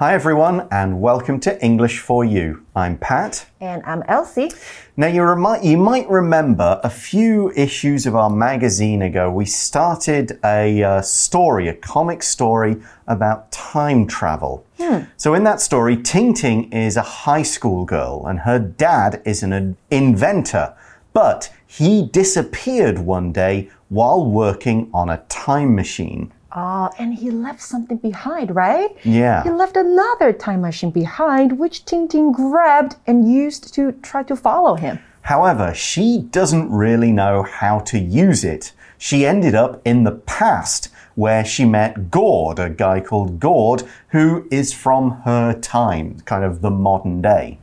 Hi, everyone, and welcome to English for You. I'm Pat. And I'm Elsie. Now, you, remi- you might remember a few issues of our magazine ago, we started a uh, story, a comic story about time travel. Hmm. So, in that story, Ting Ting is a high school girl, and her dad is an inventor, but he disappeared one day while working on a time machine. Oh, and he left something behind, right? Yeah. He left another time machine behind, which Ting Ting grabbed and used to try to follow him. However, she doesn't really know how to use it. She ended up in the past where she met Gord, a guy called Gord, who is from her time, kind of the modern day.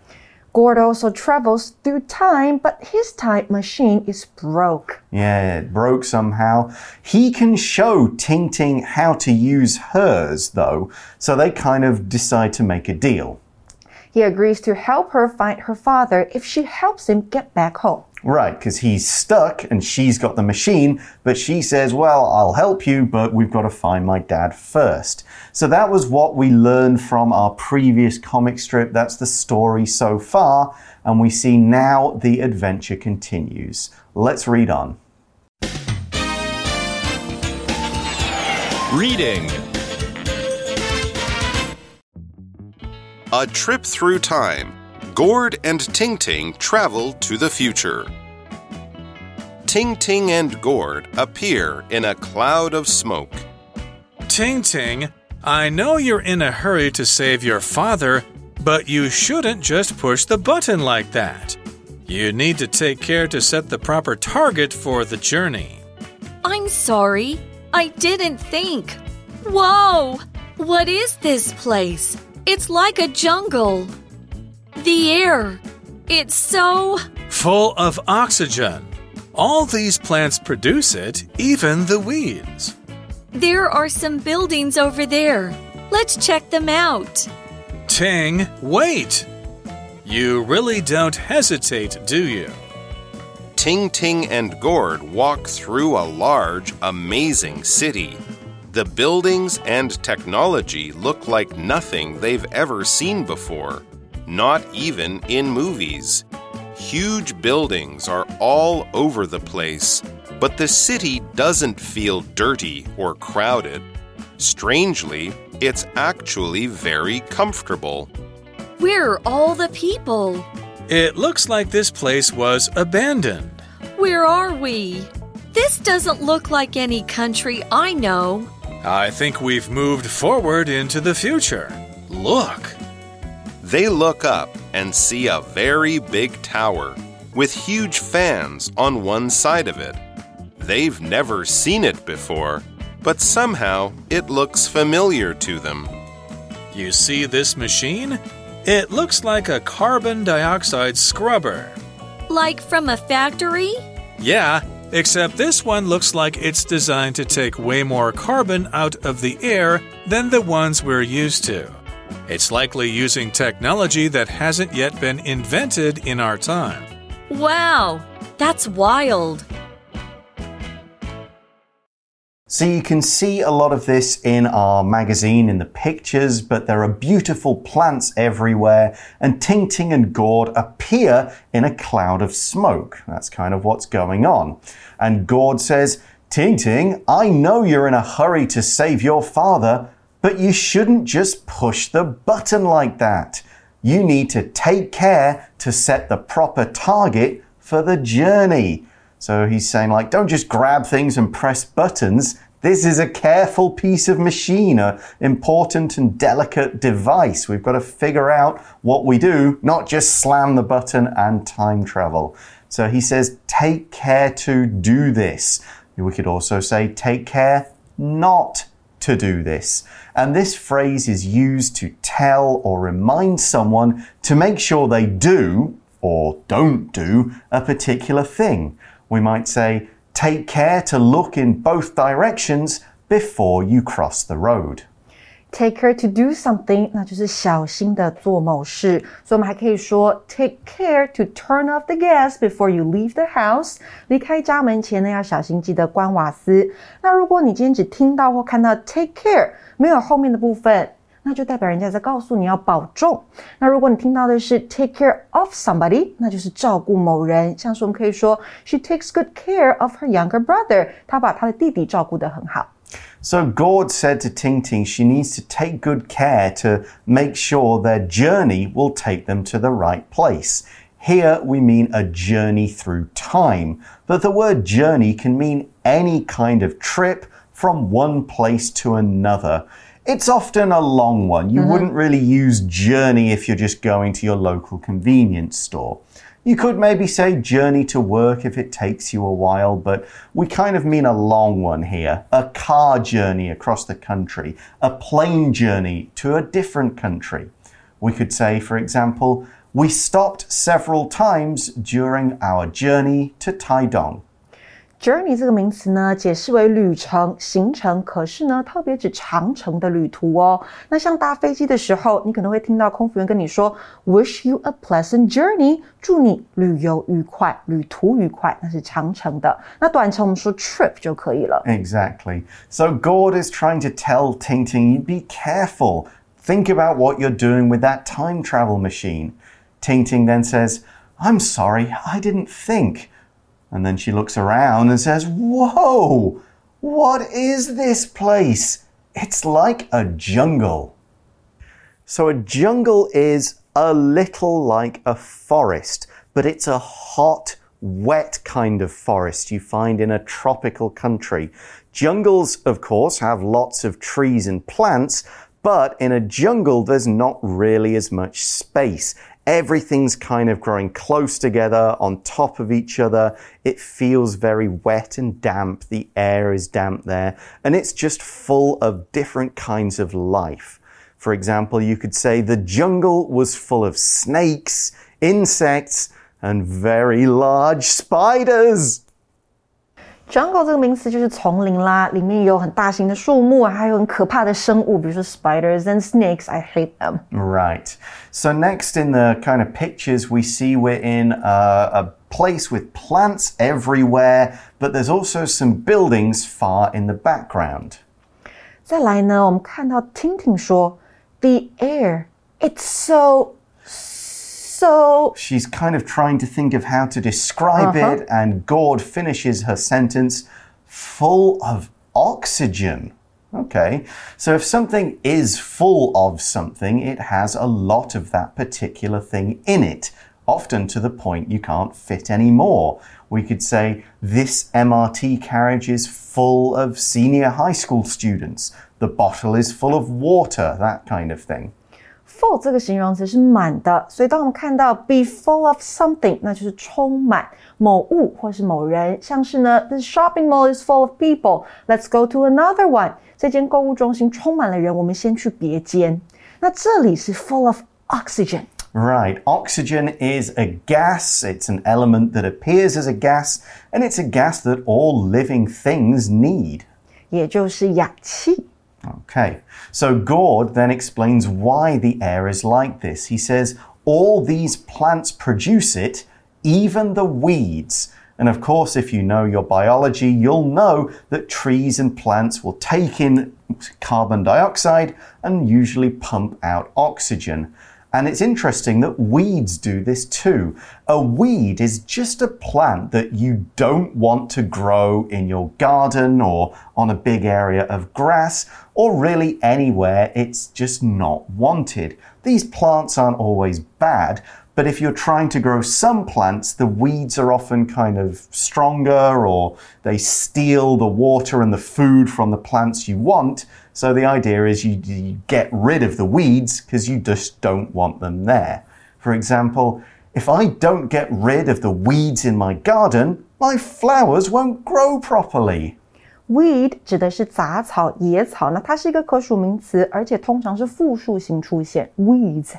Gord also travels through time, but his time machine is broke. Yeah, it broke somehow. He can show Ting Ting how to use hers, though, so they kind of decide to make a deal. He agrees to help her find her father if she helps him get back home. Right, because he's stuck and she's got the machine, but she says, Well, I'll help you, but we've got to find my dad first. So that was what we learned from our previous comic strip. That's the story so far, and we see now the adventure continues. Let's read on. Reading A Trip Through Time Gord and Ting Ting travel to the future. Ting Ting and Gord appear in a cloud of smoke. Ting Ting, I know you're in a hurry to save your father, but you shouldn't just push the button like that. You need to take care to set the proper target for the journey. I'm sorry. I didn't think. Whoa! What is this place? It's like a jungle. The air. It's so. Full of oxygen. All these plants produce it, even the weeds. There are some buildings over there. Let's check them out. Ting, wait! You really don't hesitate, do you? Ting Ting and Gord walk through a large, amazing city. The buildings and technology look like nothing they've ever seen before not even in movies. Huge buildings are all over the place, but the city doesn't feel dirty or crowded. Strangely, it's actually very comfortable. Where are all the people? It looks like this place was abandoned. Where are we? This doesn't look like any country I know. I think we've moved forward into the future. Look. They look up and see a very big tower with huge fans on one side of it. They've never seen it before, but somehow it looks familiar to them. You see this machine? It looks like a carbon dioxide scrubber. Like from a factory? Yeah, except this one looks like it's designed to take way more carbon out of the air than the ones we're used to. It's likely using technology that hasn't yet been invented in our time. Wow, that's wild. So you can see a lot of this in our magazine in the pictures, but there are beautiful plants everywhere, and Ting Ting and Gord appear in a cloud of smoke. That's kind of what's going on. And Gord says, Ting Ting, I know you're in a hurry to save your father, but you shouldn't just push the button like that. You need to take care to set the proper target for the journey. So he's saying, like, don't just grab things and press buttons. This is a careful piece of machine, an important and delicate device. We've got to figure out what we do, not just slam the button and time travel. So he says, take care to do this. We could also say, take care not to do this. And this phrase is used to tell or remind someone to make sure they do or don't do a particular thing. We might say, take care to look in both directions before you cross the road. Take care to do something，那就是小心的做某事。所以我们还可以说，take care to turn off the gas before you leave the house。离开家门前呢，要小心记得关瓦斯。那如果你今天只听到或看到 take care，没有后面的部分，那就代表人家在告诉你要保重。那如果你听到的是 take care of somebody，那就是照顾某人。像是我们可以说 she takes good care of her younger brother，她把她的弟弟照顾得很好。So Gord said to Ting Ting she needs to take good care to make sure their journey will take them to the right place. Here we mean a journey through time, but the word journey can mean any kind of trip from one place to another. It's often a long one. You mm-hmm. wouldn't really use journey if you're just going to your local convenience store. You could maybe say journey to work if it takes you a while, but we kind of mean a long one here. A car journey across the country, a plane journey to a different country. We could say, for example, we stopped several times during our journey to Taidong. Journey 这个名词呢，解释为旅程、行程，可是呢，特别指长程的旅途哦。那像搭飞机的时候，你可能会听到空服员跟你说 “Wish you a pleasant journey”，祝你旅游愉快、旅途愉快，那是长程的。那短程我们说 trip 就可以了。 Exactly. So Gord is trying to tell Ting Ting, you be careful. Think about what you're doing with that time travel machine. Ting Ting then says, I'm sorry, I didn't think. And then she looks around and says, Whoa, what is this place? It's like a jungle. So, a jungle is a little like a forest, but it's a hot, wet kind of forest you find in a tropical country. Jungles, of course, have lots of trees and plants, but in a jungle, there's not really as much space. Everything's kind of growing close together on top of each other. It feels very wet and damp. The air is damp there. And it's just full of different kinds of life. For example, you could say the jungle was full of snakes, insects, and very large spiders Jungle 这个名词就是丛林啦，里面有很大型的树木，还有很可怕的生物，比如说 spiders and snakes. I hate them. Right. So, next in the kind of pictures, we see we're in a, a place with plants everywhere, but there's also some buildings far in the background. 再来呢，我们看到 Tintin 说，The air, it's so so She's kind of trying to think of how to describe Uh-huh. it, and Gord finishes her sentence full of oxygen. Okay, so if something is full of something, it has a lot of that particular thing in it, often to the point you can't fit any more. We could say, This MRT carriage is full of senior high school students. The bottle is full of water, that kind of thing full 这个形容词是满的，所以当我们看到 be full of something，那就是充满某物或是某人。像是呢，the shopping mall is full of people. Let's go to another one. 这间购物中心充满了人，我们先去别间。那这里是 full of oxygen。 Right. Oxygen is a gas. It's an element that appears as a gas, and it's a gas that all living things need. 也就是氧气。 Okay. So Gord then explains why the air is like this. He says, all these plants produce it, even the weeds. And of course, if you know your biology, you'll know that trees and plants will take in carbon dioxide and usually pump out oxygen. And it's interesting that weeds do this too. A weed is just a plant that you don't want to grow in your garden or on a big area of grass or really anywhere it's just not wanted. These plants aren't always bad, but if you're trying to grow some plants, the weeds are often kind of stronger or they steal the water and the food from the plants you want. So the idea is you, you get rid of the weeds because you just don't want them there. For example, if I don't get rid of the weeds in my garden, my flowers won't grow properly. Weed 指的是杂草、野草，那它是一个可数名词，而且通常是复数型出现。Weeds。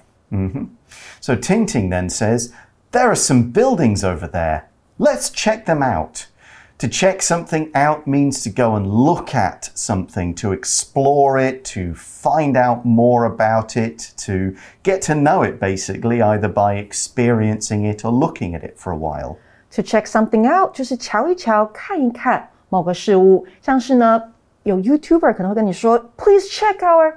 So Ting Ting then says, There are some buildings over there. Let's check them out. To check something out means to go and look at something, to explore it, to find out more about it, to get to know it basically, either by experiencing it or looking at it for a while. To check something out 就是瞧一瞧、看一看某个事物，像是呢，有 YouTuber 可能会跟你说，Please check our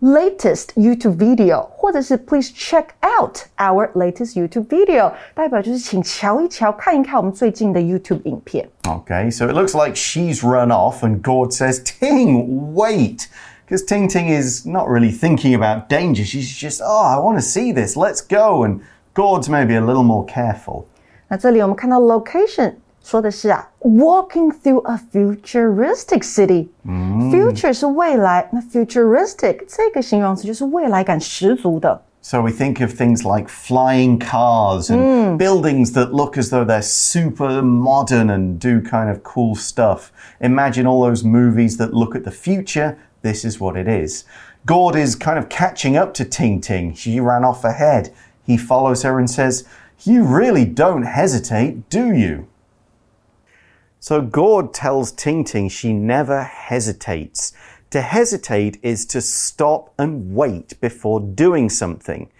latest YouTube video，或者是 Please check out our latest YouTube video，代表就是请瞧一瞧，看一看我们最近的 YouTube 影片。 Okay, so it looks like she's run off, and Gord says, Ting, wait. Because Ting Ting is not really thinking about danger. She's just, oh, I want to see this, let's go. And Gord's maybe a little more careful. 那这里我们看到 location 说的是啊，walking through a futuristic city。Future 是未来，那 futuristic 这个形容词就是未来感十足的。 So we think of things like flying cars and buildings that look as though they're super modern and do kind of cool stuff. Imagine all those movies that look at the future. This is what it is. Gord is kind of catching up to Ting Ting. She ran off ahead. He follows her and says, You really don't hesitate, do you? So Gord tells Ting Ting she never hesitates. To hesitate is to stop and wait before doing something.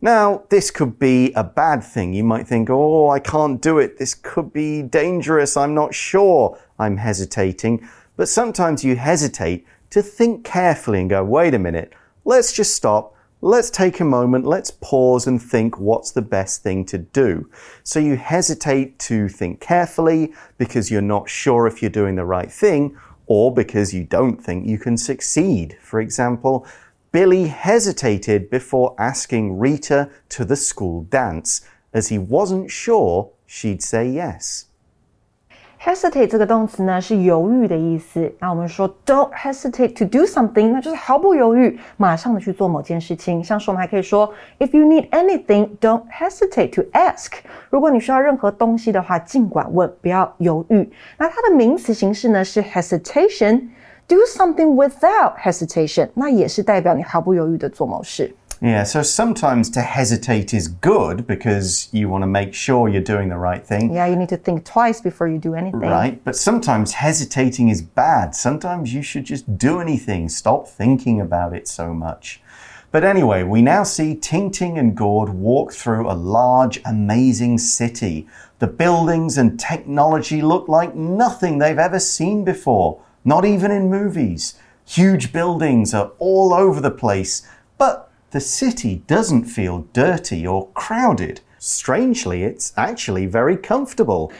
Now, this could be a bad thing. You might think, oh, I can't do it. This could be dangerous. I'm not sure. I'm hesitating. But sometimes you hesitate to think carefully and go, wait a minute. Let's just stop. Let's take a moment. Let's pause and think what's the best thing to do. So you hesitate to think carefully because you're not sure if you're doing the right thing or because you don't think you can succeed. For example, Billy hesitated before asking Rita to the school dance as he wasn't sure she'd say yes. Hesitate 这个动词呢是犹豫的意思。那我们说 don't hesitate to do something，那就是毫不犹豫，马上的去做某件事情。像是我们还可以说 if you need anything, don't hesitate to ask。如果你需要任何东西的话，尽管问，不要犹豫。那它的名词形式呢是 hesitation。Do something without hesitation，那也是代表你毫不犹豫的做某事。Yeah, so sometimes to hesitate is good because you want to make sure you're doing the right thing. Yeah, you need to think twice before you do anything. Right, but sometimes hesitating is bad. Sometimes you should just do anything. Stop thinking about it so much. But anyway, we now see Ting Ting and Gord walk through a large, amazing city. The buildings and technology look like nothing they've ever seen before, not even in movies. Huge buildings are all over the place, but the city doesn't feel dirty or crowded. Strangely, it's actually very comfortable.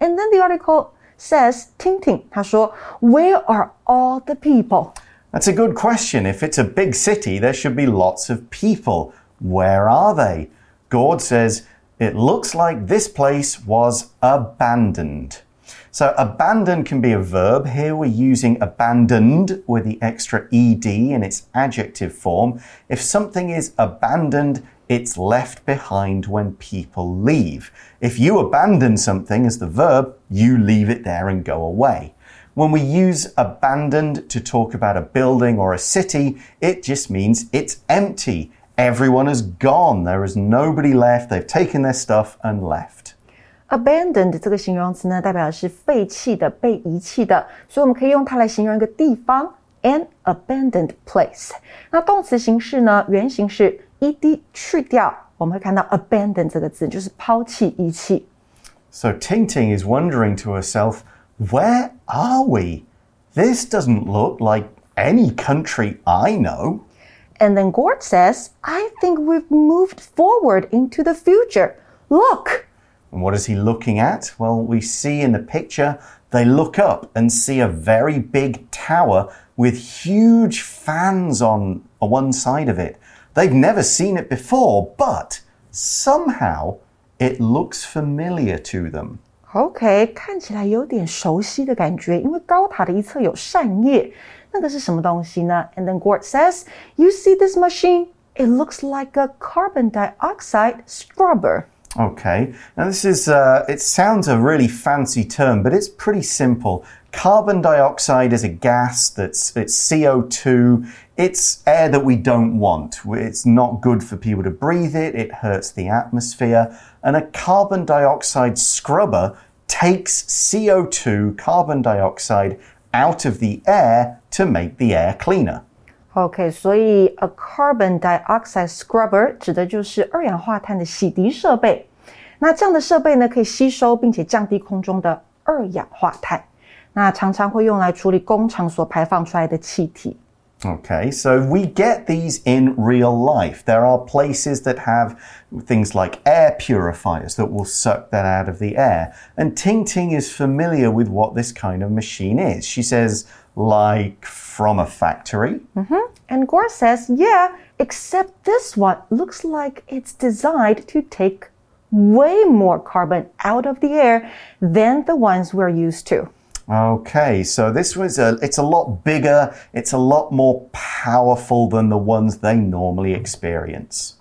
And then the article says, Ting Ting 他说，Where are all the people? That's a good question. If it's a big city, there should be lots of people. Where are they? Gord says, It looks like this place was abandoned. So, abandoned can be a verb. Here we're using abandoned with the extra ed in its adjective form. If something is abandoned, it's left behind when people leave. If you abandon something as the verb, you leave it there and go away. When we use abandoned to talk about a building or a city, it just means it's empty. Everyone has gone. There is nobody left. They've taken their stuff and left Abandoned 这个形容词呢，代表的是废弃的、被遗弃的，所以我们可以用它来形容一个地方，an abandoned place。那动词形式呢，原形是 ed 去掉，我们会看到 abandon 这个字，就是抛弃、遗弃。 So Ting Ting is wondering to herself, where are we? This doesn't look like any country I know. And then Gord says, I think we've moved forward into the future. Look! And what is he looking at? Well, we see in the picture, they look up and see a very big tower with huge fans on one side of it. They've never seen it before, but somehow it looks familiar to them. OK，看起来有点熟悉的感觉，因为高塔的一侧有扇叶，那个是什么东西呢？And then Gord says, "You see this machine? It looks like a carbon dioxide scrubber." Okay, now this is, uh, it sounds a really fancy term, but it's pretty simple. Carbon dioxide is a gas that's, it's CO2. It's air that we don't want. It's not good for people to breathe it. It hurts the atmosphere. And a carbon dioxide scrubber takes CO2, carbon dioxide, out of the air to make the air cleaner. OK，所以 a carbon dioxide scrubber 指的就是二氧化碳的洗涤设备。那这样的设备呢，可以吸收并且降低空中的二氧化碳。 那常常会用来处理工厂所排放出来的气体。 Okay, so we get these in real life. There are places that have things like air purifiers that will suck that out of the air. And Ting Ting is familiar with what this kind of machine is. She says, like from a factory. Mm -hmm. And Gord says, yeah, except this one looks like it's designed to take way more carbon out of the air than the ones we're used to. Okay, so this was a, it's a lot bigger, it's a lot more powerful than the ones they normally experience.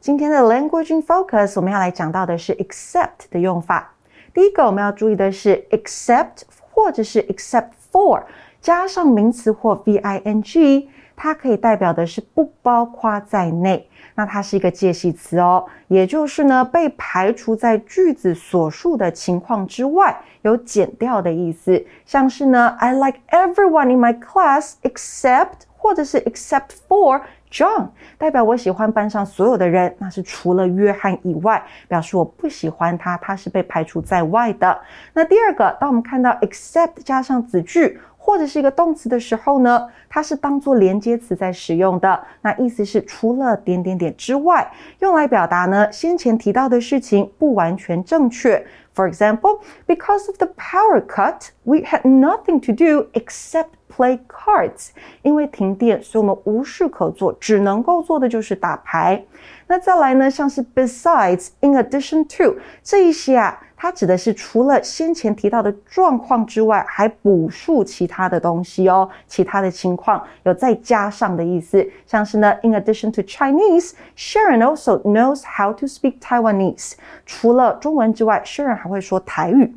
今天的 in focus，我们要来讲到的是 except 的用法。第一个我们要注意的是 except 或者是 except for 加上名词或 v-i-n-g，它可以代表的是不包括在内。那它是一个介系词哦，也就是呢被排除在句子所述的情况之外，有减掉的意思。像是呢，I like everyone in my class except 或者是 except for John，代表我喜欢班上所有的人，那是除了约翰以外，表示我不喜欢他，他是被排除在外的。那第二个，当我们看到 except 加上子句。或者是一个动词的时候呢，它是当做连接词在使用的。那意思是除了点点点之外，用来表达呢先前提到的事情不完全正确。For example, because of the power cut, we had nothing to do except play cards. 因为停电，所以我们无事可做，只能够做的就是打牌。那再来呢，像是 besides, in addition to 这一些啊。它指的是除了先前提到的状况之外，还补述其他的东西哦，其他的情况有再加上的意思。像是呢，In addition to Chinese, Sharon also knows how to speak Taiwanese。除了中文之外，Sharon 还会说台语。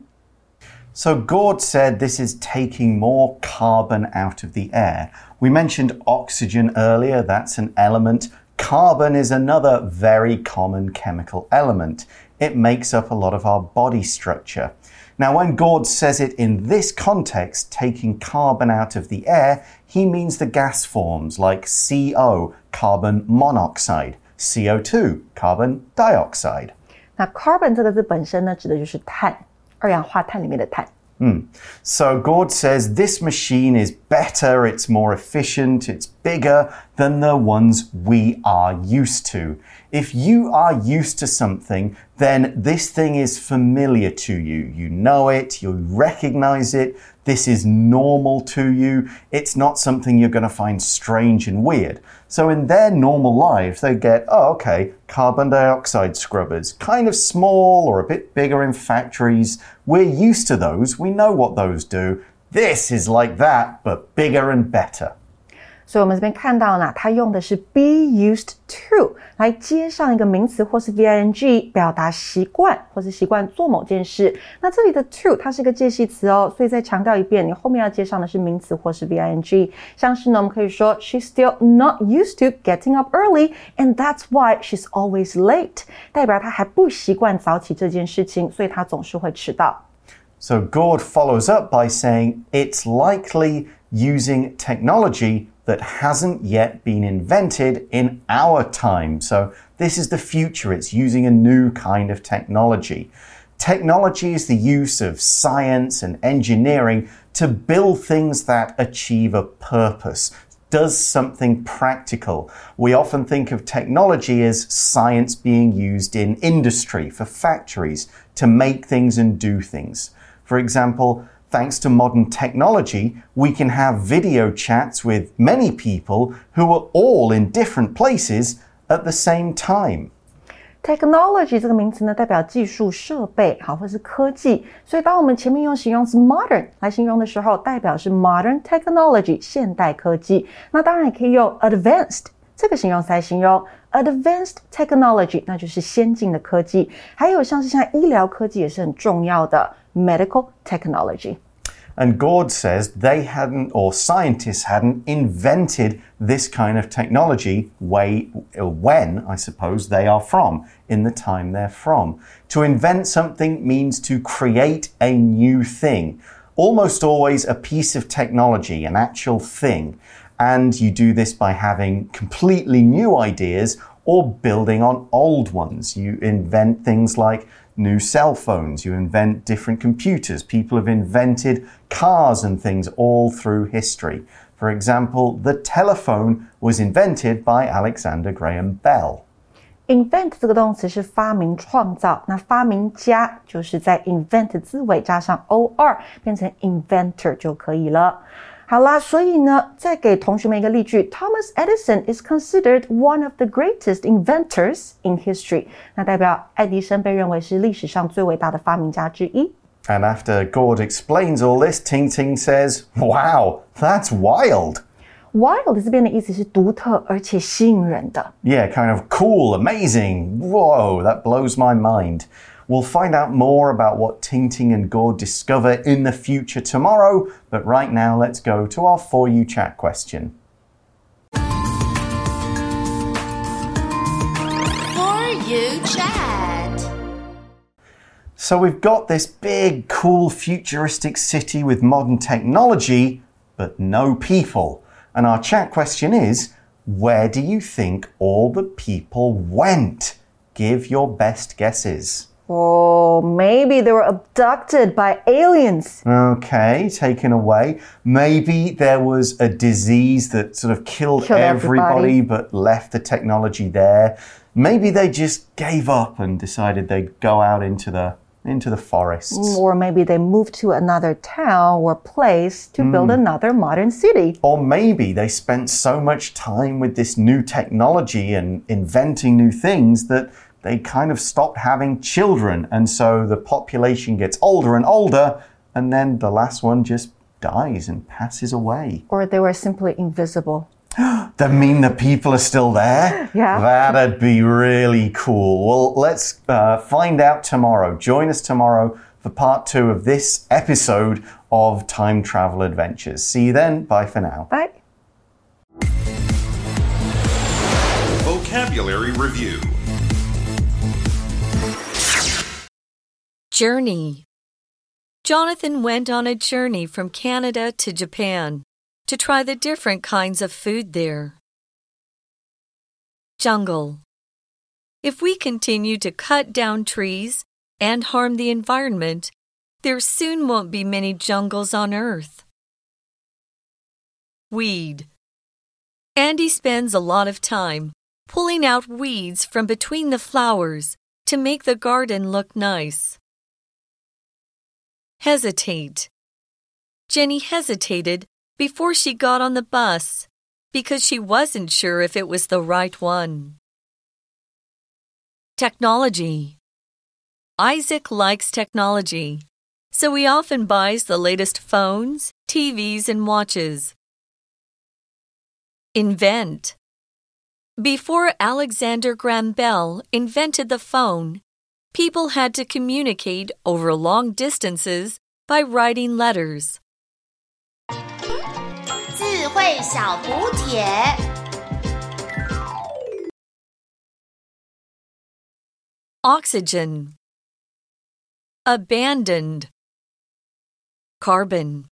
So Gord said this is taking more carbon out of the air. We mentioned oxygen earlier, that's an element. Carbon is another very common chemical element. It makes up a lot of our body structure. Now, when Gord says it in this context, taking carbon out of the air, he means the gas forms like CO, carbon monoxide, CO2, carbon dioxide. 那 carbon 这个字本身呢，指的就是碳，二氧化碳里面的碳。 So Gord says this machine is better, it's more efficient, it's bigger than the ones we are used to. If you are used to something, then this thing is familiar to you. You know it, you recognize it, this is normal to you. It's not something you're going to find strange and weird. So in their normal lives, they get, oh, okay, carbon dioxide scrubbers, kind of small or a bit bigger in factories. We're used to those. We know what those do. This is like that, but bigger and better. 所以我们这边看到呢，它用的是 be used to 来接上一个名词或是 v-i-n-g，表达习惯或是习惯做某件事。那这里的 to 它是一个介系词哦，所以再强调一遍，你后面要接上的是名词或是 v-i-n-g。像是呢，我们可以说 she's still not used to getting up early, and that's why she's always late，代表她还不习惯早起这件事情，所以她总是会迟到。 So Gord follows up by saying it's likely using technology that hasn't yet been invented in our time. So this is the future. It's using a new kind of technology. Technology is the use of science and engineering to build things that achieve a purpose, does something practical. We often think of technology as science being used in industry, for factories, to make things and do things. For example, thanks to modern technology, we can have video chats with many people who are all in different places at the same time. Technology 这个名词呢，代表技术设备，好，或是科技。所以，当我们前面用形容词 modern 来形容的时候，代表是 modern technology 现代科技。那当然也可以用 advanced 这个形容词来形容 advanced technology，那就是先进的科技。还有像是像医疗科技也是很重要的 medical technology。 And Gord says they hadn't, or scientists hadn't, invented this kind of technology way, when, I suppose, they are from, in the time they're from. To invent something means to create a new thing. Almost always a piece of technology, an actual thing. And you do this by having completely new ideas or building on old ones. You invent things like new cell phones, you invent different computers. People have invented cars and things all through history. For example, the telephone was invented by Alexander Graham Bell. invent 这个动词是发明、创造，那发明家就是在 invent 字尾加上 or 变成 inventor 就可以了。 好啦，所以呢，再给同学们一个例句：Thomas Edison is considered one of the greatest inventors in history。那代表爱迪生被认为是历史上最伟大的发明家之一。And after Gord explains all this, Ting Ting says, Wow, that's wild. Wild 这边的意思是独特而且吸引人的。 Yeah, kind of cool, amazing. Whoa, that blows my mind. We'll find out more about what Ting Ting and Gord discover in the future tomorrow, but right now let's go to our For You Chat question. For you chat. So we've got this big, cool, futuristic city with modern technology, but no people. And our chat question is where do you think all the people went? Give your best guesses. Oh, maybe they were abducted by aliens. Okay, taken away. Maybe there was a disease that sort of killed, Killed everybody, everybody. but left the technology there. Maybe they just gave up and decided they'd go out into the into the forests. Or maybe they moved to another town or place to build hmm. another modern city. Or maybe they spent so much time with this new technology and inventing new things that they kind of stopped having children. And so the population gets older and older, and then the last one just dies and passes away. Or they were simply invisible. That mean the people are still there? Yeah. That'd be really cool. Well, let's uh, find out tomorrow. Join us tomorrow for part two of this episode of Time Travel Adventures. See you then. Bye for now. Bye. Vocabulary Review Journey. Jonathan went on a journey from Canada to Japan to try the different kinds of food there. Jungle. If we continue to cut down trees and harm the environment, there soon won't be many jungles on Earth. Weed. Andy spends a lot of time pulling out weeds from between the flowers to make the garden look nice. Hesitate. Jenny hesitated before she got on the bus because she wasn't sure if it was the right one. Technology. Isaac likes technology, so he often buys the latest phones, TVs, and watches. Invent. Before Alexander Graham Bell invented the phone, people had to communicate over long distances by writing letters. 智慧小补帖。 Oxygen. Abandoned. Carbon.